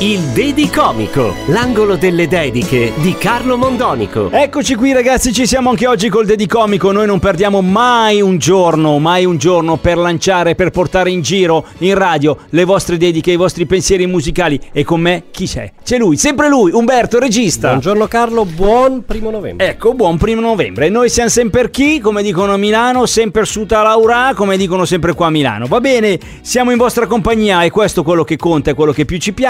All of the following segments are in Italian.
Il Dedicomico, l'angolo delle dediche di Carlo Mondonico. Eccoci qui ragazzi, ci siamo anche oggi col Dedicomico, noi non perdiamo mai un giorno, mai un giorno per lanciare, per portare in giro, in radio, le vostre dediche, i vostri pensieri musicali e con me chi c'è? C'è lui, sempre lui, Umberto, regista. Buongiorno Carlo, buon primo novembre. Ecco, buon primo novembre. Noi siamo sempre chi, come dicono a Milano, sempre suta Laura, come dicono sempre qua a Milano. Va bene, siamo in vostra compagnia e questo è quello che conta, è quello che più ci piace,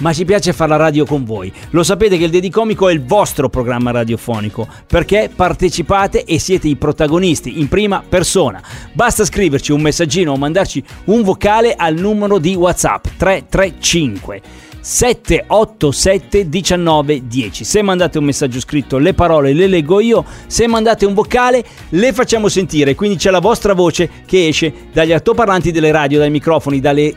ma ci piace fare la radio con voi. Lo sapete che il Dedicomico è il vostro programma radiofonico, perché partecipate e siete i protagonisti in prima persona. Basta scriverci un messaggino o mandarci un vocale al numero di WhatsApp 335 787 19 10. Se mandate un messaggio scritto, le parole le leggo io. Se mandate un vocale, le facciamo sentire. Quindi c'è la vostra voce che esce dagli altoparlanti delle radio, dai microfoni, dalle,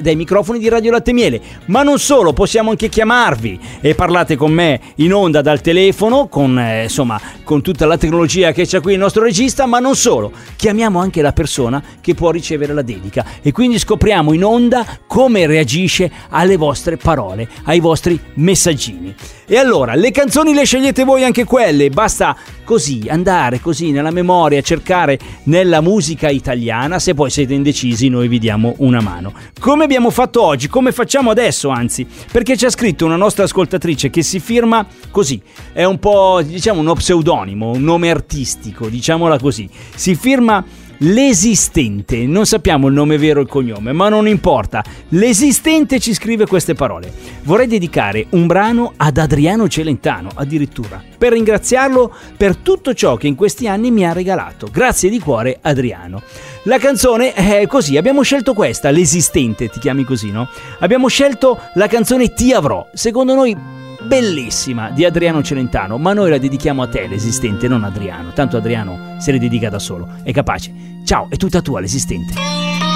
dai microfoni di Radio Latte Miele. Ma non solo, possiamo anche chiamarvi e parlate con me in onda dal telefono, con, eh, insomma, con tutta la tecnologia che c'è qui il nostro regista. Ma non solo, chiamiamo anche la persona che può ricevere la dedica e quindi scopriamo in onda come reagisce alle vostre parole, ai vostri messaggini. E allora, le canzoni le scegliete voi anche quelle, basta così andare così nella memoria, cercare nella musica italiana, se poi siete indecisi noi vi diamo una mano. Come abbiamo fatto oggi, come facciamo adesso anzi, perché c'è scritto una nostra ascoltatrice che si firma così, è un po' diciamo uno pseudonimo, un nome artistico, diciamola così, si firma L'esistente, non sappiamo il nome vero e il cognome, ma non importa. L'esistente ci scrive queste parole. Vorrei dedicare un brano ad Adriano Celentano, addirittura, per ringraziarlo per tutto ciò che in questi anni mi ha regalato. Grazie di cuore, Adriano. La canzone è così, abbiamo scelto questa, l'esistente, ti chiami così, no? Abbiamo scelto la canzone Ti avrò. Secondo noi bellissima di Adriano Celentano, ma noi la dedichiamo a te, l'esistente, non Adriano. Tanto Adriano se le dedica da solo, è capace. Ciao, è tutta tua l'esistente.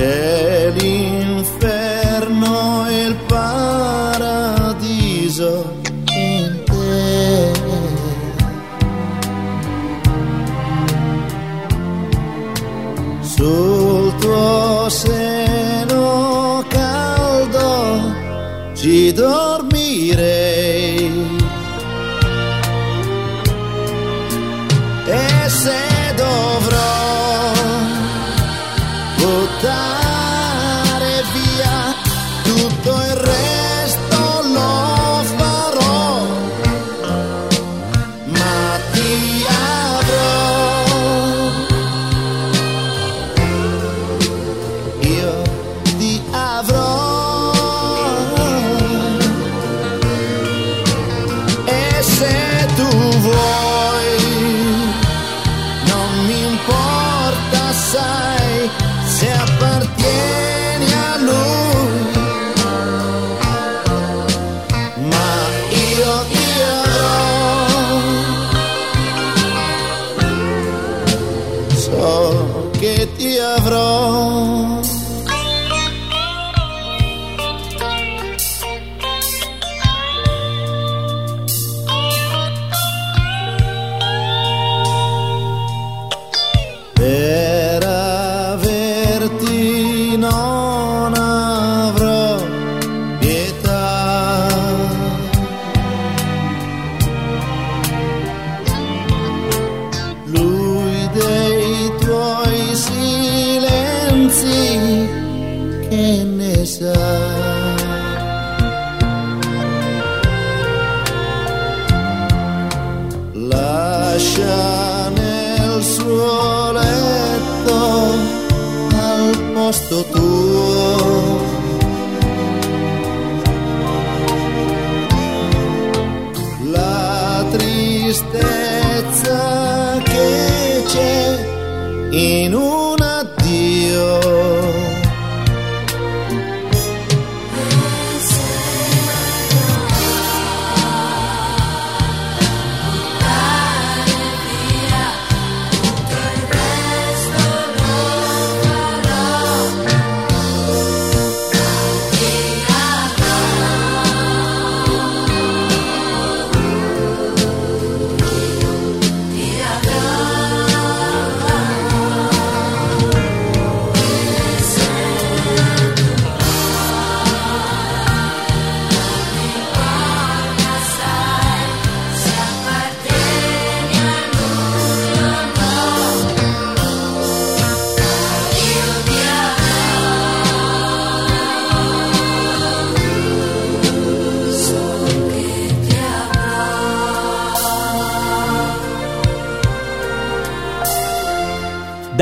C'è che c'è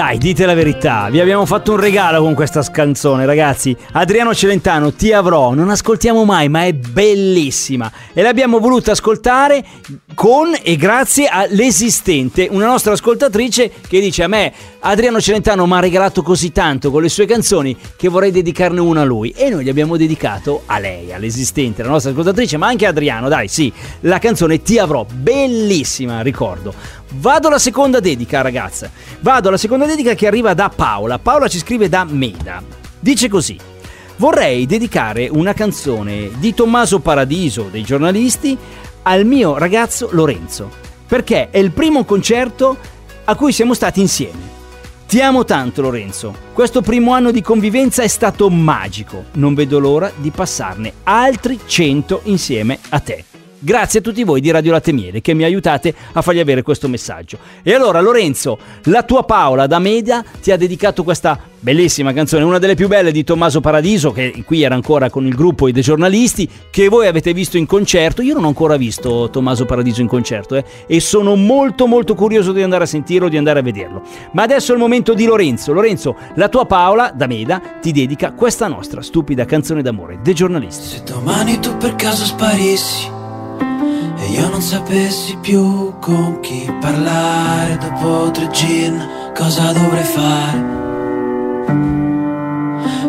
Dai, dite la verità, vi abbiamo fatto un regalo con questa canzone, ragazzi. Adriano Celentano, ti avrò, non ascoltiamo mai, ma è bellissima. E l'abbiamo voluta ascoltare con e grazie all'esistente, una nostra ascoltatrice che dice a me, Adriano Celentano mi ha regalato così tanto con le sue canzoni che vorrei dedicarne una a lui. E noi gli abbiamo dedicato a lei, all'esistente, la nostra ascoltatrice, ma anche a Adriano, dai, sì, la canzone Ti avrò, bellissima, ricordo. Vado alla seconda dedica, ragazze. Vado alla seconda dedica che arriva da Paola. Paola ci scrive da Meda. Dice così: Vorrei dedicare una canzone di Tommaso Paradiso dei giornalisti al mio ragazzo Lorenzo, perché è il primo concerto a cui siamo stati insieme. Ti amo tanto Lorenzo, questo primo anno di convivenza è stato magico, non vedo l'ora di passarne altri 100 insieme a te. Grazie a tutti voi di Radio Latte Miele che mi aiutate a fargli avere questo messaggio. E allora Lorenzo, la tua Paola da Media ti ha dedicato questa bellissima canzone, una delle più belle di Tommaso Paradiso, che qui era ancora con il gruppo I dei giornalisti, che voi avete visto in concerto. Io non ho ancora visto Tommaso Paradiso in concerto eh, e sono molto molto curioso di andare a sentirlo, di andare a vederlo. Ma adesso è il momento di Lorenzo. Lorenzo, la tua Paola da Meda ti dedica questa nostra stupida canzone d'amore dei giornalisti. Se domani tu per caso sparissi io non sapessi più con chi parlare dopo tre gin, cosa dovrei fare?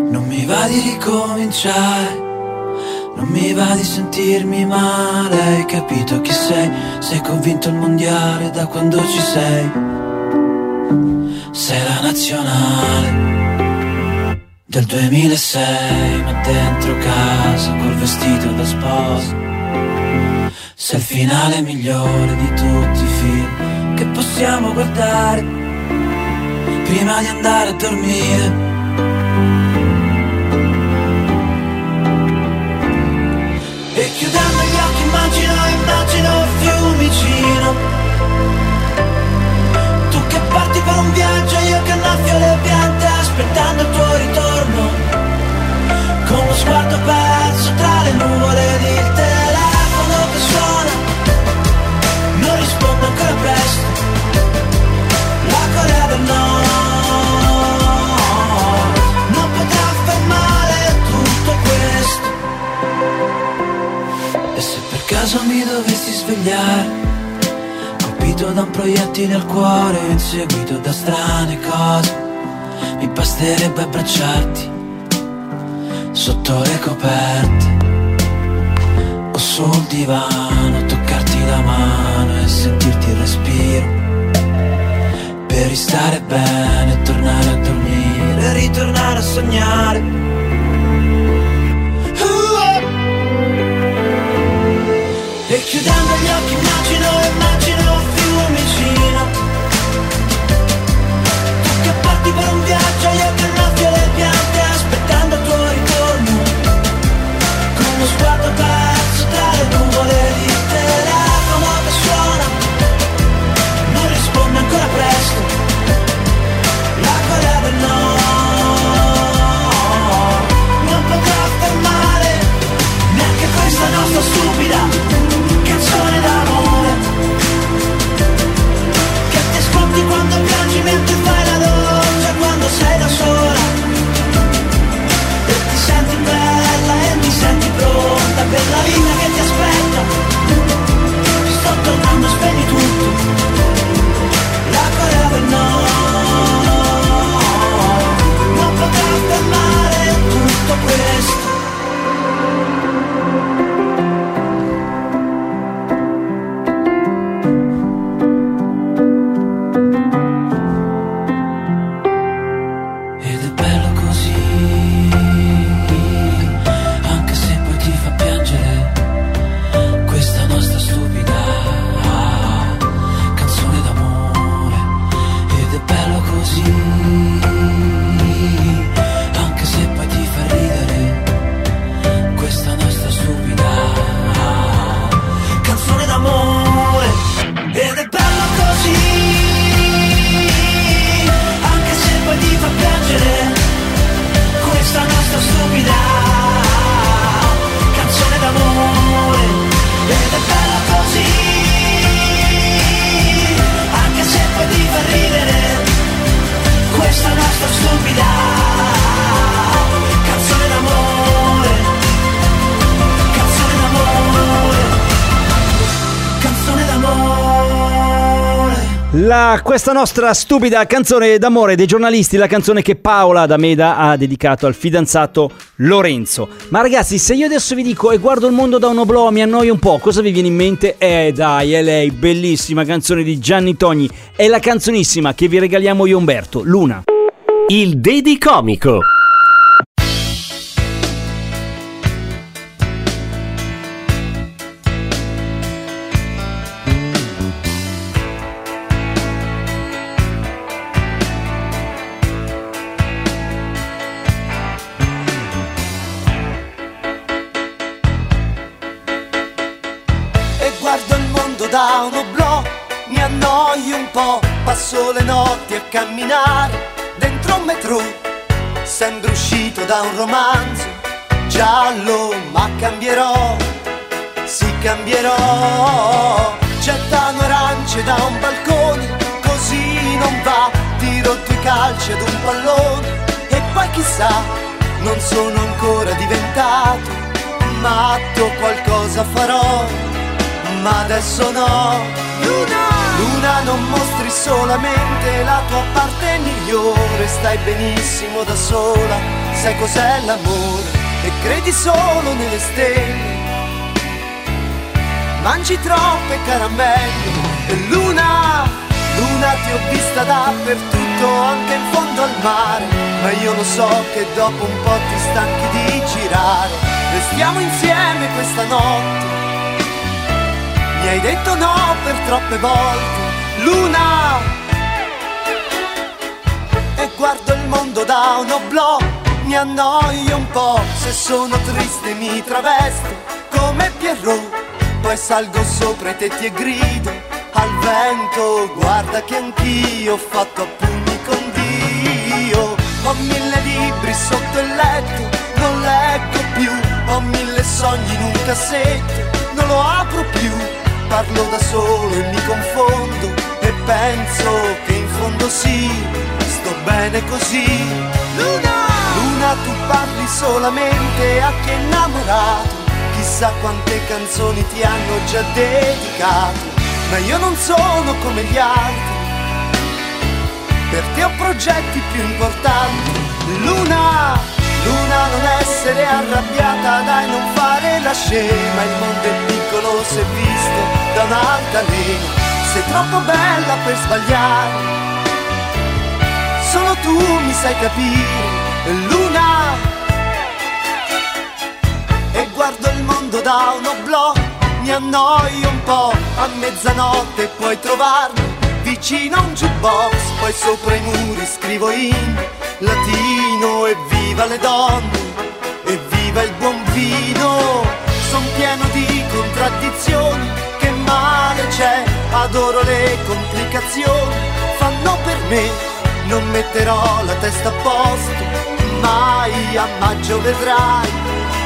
Non mi va di ricominciare, non mi va di sentirmi male, hai capito chi sei? Sei convinto il mondiale da quando ci sei? Sei la nazionale del 2006, ma dentro casa col vestito da sposa. Sei il finale migliore di tutti i film che possiamo guardare prima di andare a dormire. E chiudendo gli occhi immagino, immagino Fiumicino Tu che parti per un viaggio, io che annaffio le piante aspettando il tuo ritorno Con lo sguardo perso tra le nuvole di cuore, inseguito da strane cose, mi basterebbe abbracciarti sotto le coperte o sul divano, toccarti la mano e sentirti il respiro. Per ristare bene, La- questa nostra stupida canzone d'amore dei giornalisti, la canzone che Paola D'Ameda ha dedicato al fidanzato Lorenzo. Ma ragazzi, se io adesso vi dico e guardo il mondo da un oblò, mi annoio un po', cosa vi viene in mente? Eh dai, è lei, bellissima canzone di Gianni Togni, è la canzonissima che vi regaliamo io Umberto, Luna. Il Dedi Comico. Passo le notti a camminare dentro un metro, sembra uscito da un romanzo giallo, ma cambierò, sì cambierò, gettano arance da un balcone, così non va, tiro due calci ad un pallone e poi chissà, non sono ancora diventato matto, qualcosa farò ma adesso no. Luna, Luna non mostri solamente la tua parte migliore, stai benissimo da sola, sai cos'è l'amore e credi solo nelle stelle. Mangi troppe caramelle e Luna, Luna ti ho vista dappertutto, anche in fondo al mare, ma io lo so che dopo un po' ti stanchi di girare. Restiamo insieme questa notte hai detto no per troppe volte, Luna. E guardo il mondo da un oblò, mi annoio un po', se sono triste mi travesto come Pierrot, poi salgo sopra i tetti e grido al vento, guarda che anch'io ho fatto a pugni con Dio. Ho mille libri sotto il letto, non leggo più, ho mille sogni in un cassetto, non lo apro più parlo da solo e mi confondo e penso che in fondo sì, sto bene così. Luna, Luna tu parli solamente a chi è innamorato, chissà quante canzoni ti hanno già dedicato, ma io non sono come gli altri, per te ho progetti più importanti. Luna, Luna non essere arrabbiata, dai non fare la scema, il mondo è piccolo se visto da un'altalena, sei troppo bella per sbagliare, solo tu mi sai capire, Luna, e guardo il mondo da un oblò, mi annoio un po', a mezzanotte puoi trovarmi vicino a un jukebox, poi sopra i muri scrivo in latino e viva le donne, e viva il buon vino, son pieno di contraddizioni, che male c'è, adoro le complicazioni, fanno per me, non metterò la testa a posto, mai a maggio vedrai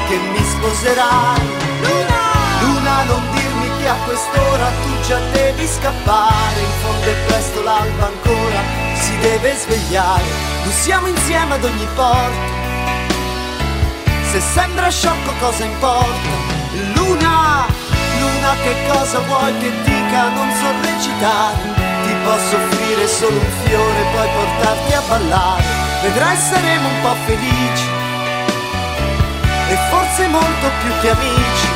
che mi sposerai. Luna, Luna non dirmi che a quest'ora tu già devi scappare, in fondo è presto l'alba ancora, si deve svegliare, non siamo insieme ad ogni porta. Se sembra sciocco cosa importa? Luna, Luna che cosa vuoi che dica? Non so recitare, ti posso offrire solo un fiore, poi portarti a ballare, vedrai saremo un po' felici e forse molto più che amici.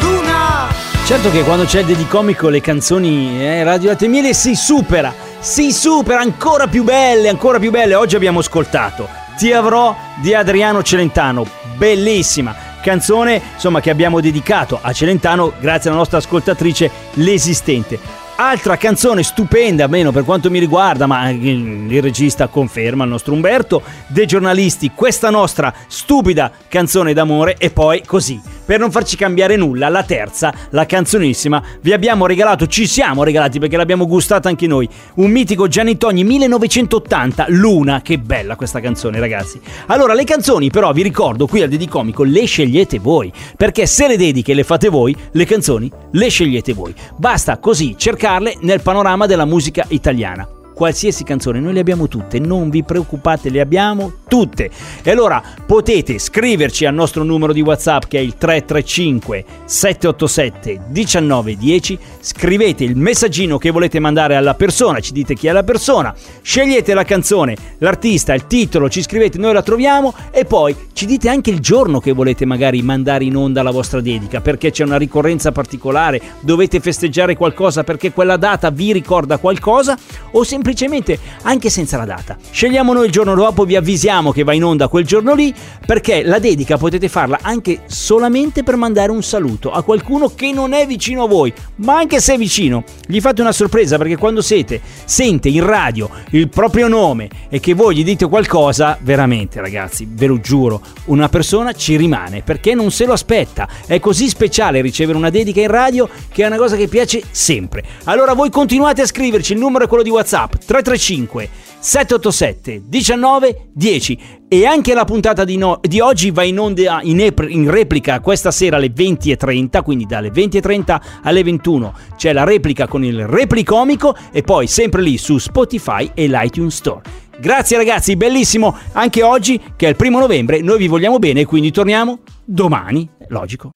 Luna, Certo che quando c'è il dedicomico le canzoni eh, Radio Latte e Miele si supera, si supera ancora più belle, ancora più belle. Oggi abbiamo ascoltato Ti avrò di Adriano Celentano, bellissima canzone insomma che abbiamo dedicato a Celentano grazie alla nostra ascoltatrice l'esistente. Altra canzone stupenda, almeno per quanto mi riguarda, ma il regista conferma il nostro Umberto, dei giornalisti, questa nostra stupida canzone d'amore e poi così, per non farci cambiare nulla, la terza, la canzonissima, vi abbiamo regalato, ci siamo regalati perché l'abbiamo gustata anche noi, un mitico Gianni Togni 1980, Luna, che bella questa canzone ragazzi. Allora le canzoni però vi ricordo qui al Dedicomico le scegliete voi, perché se le dediche le fate voi, le canzoni le scegliete voi. Basta così cercarle nel panorama della musica italiana. Qualsiasi canzone, noi le abbiamo tutte, non vi preoccupate, le abbiamo tutte. E allora potete scriverci al nostro numero di WhatsApp che è il 335 787 1910, scrivete il messaggino che volete mandare alla persona, ci dite chi è la persona, scegliete la canzone, l'artista, il titolo, ci scrivete, noi la troviamo e poi ci dite anche il giorno che volete magari mandare in onda la vostra dedica, perché c'è una ricorrenza particolare, dovete festeggiare qualcosa perché quella data vi ricorda qualcosa o semplicemente anche senza la data. Scegliamo noi il giorno dopo, vi avvisiamo che va in onda quel giorno lì perché la dedica potete farla anche solamente per mandare un saluto a qualcuno che non è vicino a voi, ma anche se è vicino, gli fate una sorpresa perché quando siete sente in radio il proprio nome e che voi gli dite qualcosa, veramente ragazzi, ve lo giuro, una persona ci rimane perché non se lo aspetta. È così speciale ricevere una dedica in radio che è una cosa che piace sempre. Allora voi continuate a scriverci, il numero è quello di WhatsApp 335 787 19 10 e anche la puntata di, no- di oggi va in onda in, ep- in, replica questa sera alle 20.30 quindi dalle 20.30 alle 21 c'è la replica con il replicomico e poi sempre lì su Spotify e l'iTunes Store. Grazie ragazzi bellissimo anche oggi che è il primo novembre noi vi vogliamo bene quindi torniamo domani logico